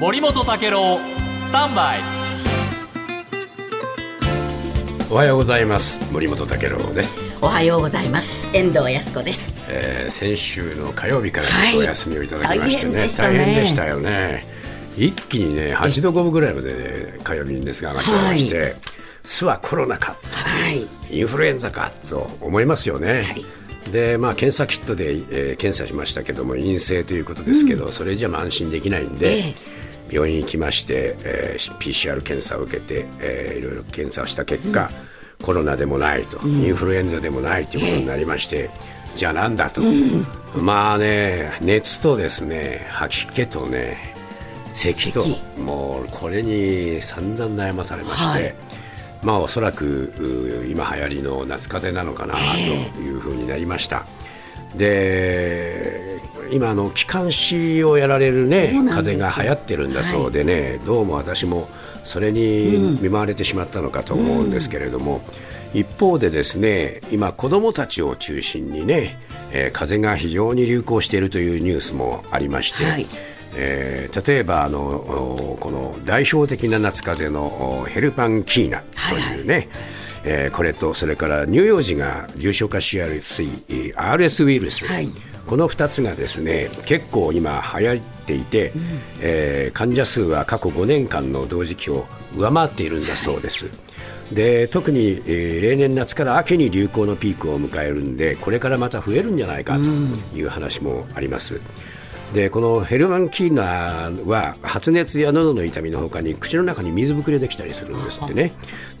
森本武郎スタンバイ。おはようございます。森本武郎です、おはようございます。遠藤康子です。えー先週の火曜日からはい。お休みをいただきましてね、大変でしたね。大変でしたよね。一気にね8度5分ぐらいまで、火曜日にですが上がっておりまして、巣はコロナかはい。インフルエンザかと思いますよね、でまあ、検査キットで、えー検査しましたけども陰性ということですけど、それじゃ安心できないんで、ええ病院行きまして、えー PCR 検査を受けて、えーいろいろ検査をした結果、コロナでもないと、インフルエンザでもないということになりまして、じゃあなんだと、まあね熱とですね吐き気とね咳と咳。もうこれに散々悩まされまして、はい。まあおそらくう今流行りの夏風邪なのかなというふうになりました。で今あの気管支をやられるね風邪が流行ってるんだそうでね、どうも私もそれに見舞われてしまったのかと思うんですけれども、一方でですね今子どもたちを中心にね、えー風邪が非常に流行しているというニュースもありまして、はい。えー例えばあのおこの代表的な夏風邪のおヘルパンキーナというね、えーこれとそれから乳幼児が重症化しやすいえー RS ウイルス、はいこの2つがですね結構今流行っていて、えー患者数は過去5年間の同時期を上回っているんだそうです。で特に、えー例年夏から秋に流行のピークを迎えるんでこれからまた増えるんじゃないかという話もあります。でこのヘルマンキーナは発熱や喉の痛みのほかに口の中に水ぶくれできたりするんですってね。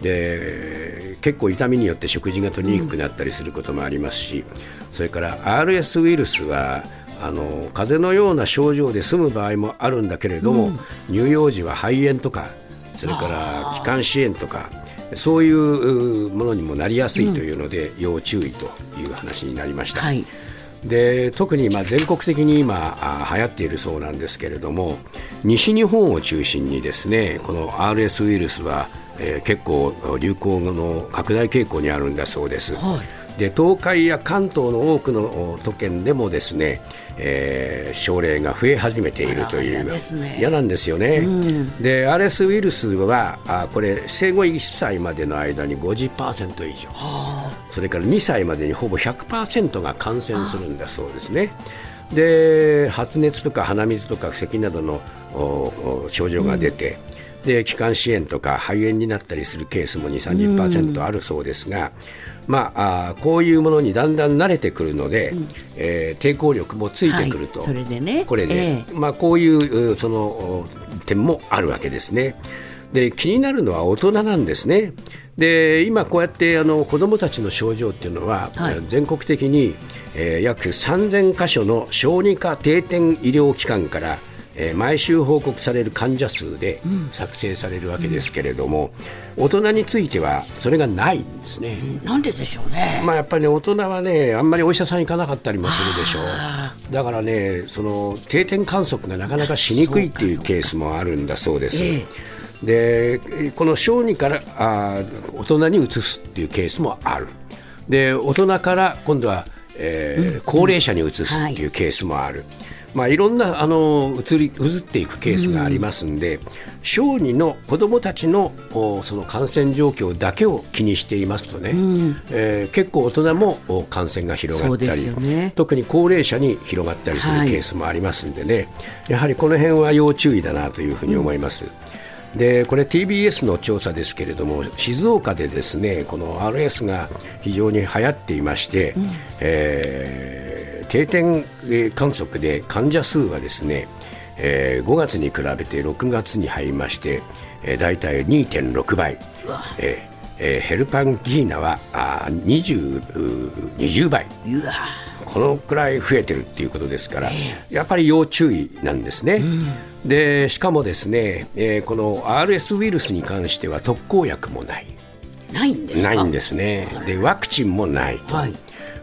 で結構痛みによって食事が取りにくくなったりすることもありますし、それから RS ウイルスはあの風邪のような症状で済む場合もあるんだけれども、乳幼児は肺炎とかそれから気管支炎とかそういううものにもなりやすいというので、要注意という話になりました。はいで特にまあ全国的に今あ流行っているそうなんですけれども西日本を中心にですねこの RS ウイルスは、えー結構流行の拡大傾向にあるんだそうです。で東海や関東の多くのお都県でもですね、えー症例が増え始めているという嫌ね嫌なんですよね。で RS ウイルスはあこれ生後1歳までの間に50%以上。それから2歳までにほぼ100%が感染するんだそうですね。で発熱とか鼻水とか咳などの症状が出て、で気管支炎とか肺炎になったりするケースも2、30%あるそうですが、まあ、あーこういうものにだんだん慣れてくるので、えー抵抗力もついてくると、はい。それでね。これね、まあ、こういううそのお点もあるわけですね。で気になるのは大人なんですね。で今こうやってあの子どもたちの症状っていうのは、はい。全国的に、えー約3000箇所の小児科定点医療機関から、えー毎週報告される患者数で作成されるわけですけれども、大人についてはそれがないんですね。なんででしょうね。まあ、やっぱりね大人はねあんまりお医者さん行かなかったりもするでしょう。だからねその定点観測がなかなかしにくいっていうケースもあるんだそうです。えでこの小児からあー大人に移すっていうケースもある。で大人から今度は、えー高齢者に移すっていうケースもある、まあ、いろんなあの移り移っていくケースがありますんで、小児の子どもたちのおその感染状況だけを気にしていますとね、えー結構大人もお感染が広がったり、ね。特に高齢者に広がったりするケースもありますんでね、やはりこの辺は要注意だなというふうに思います。でこれ TBS の調査ですけれども静岡でですねこの RS が非常に流行っていまして、えー定点えー観測で患者数はですね、えー5月に比べて6月に入りまして、えー、大体2.6倍、えーえーヘルパンギーナはあー 20, 20倍このくらい増えてるっていうことですから、やっぱり要注意なんですね。でしかもですね、えーこの RS ウイルスに関しては特効薬もない。ないんですか？ないんですね。でワクチンもないと。はい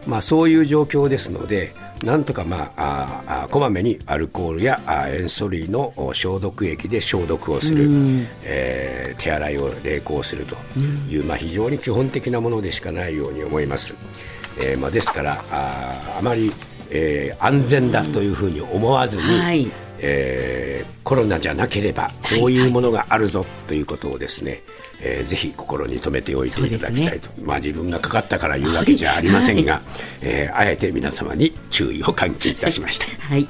まあ、そういう状況ですので、なんとか、まあ、ああこまめにアルコールやあ塩素類のお消毒液で消毒をする、えー手洗いを励行するという、まあ、非常に基本的なものでしかないように思います。えーまあ、ですからああまり、えー安全だというふうに思わずに、はいえーコロナじゃなければこういうものがあるぞということをですね、えーぜひ心に留めておいていただきたいと、まあ、自分がかかったから言うわけじゃありませんが、えーあえて皆様に注意を喚起いたしました。はい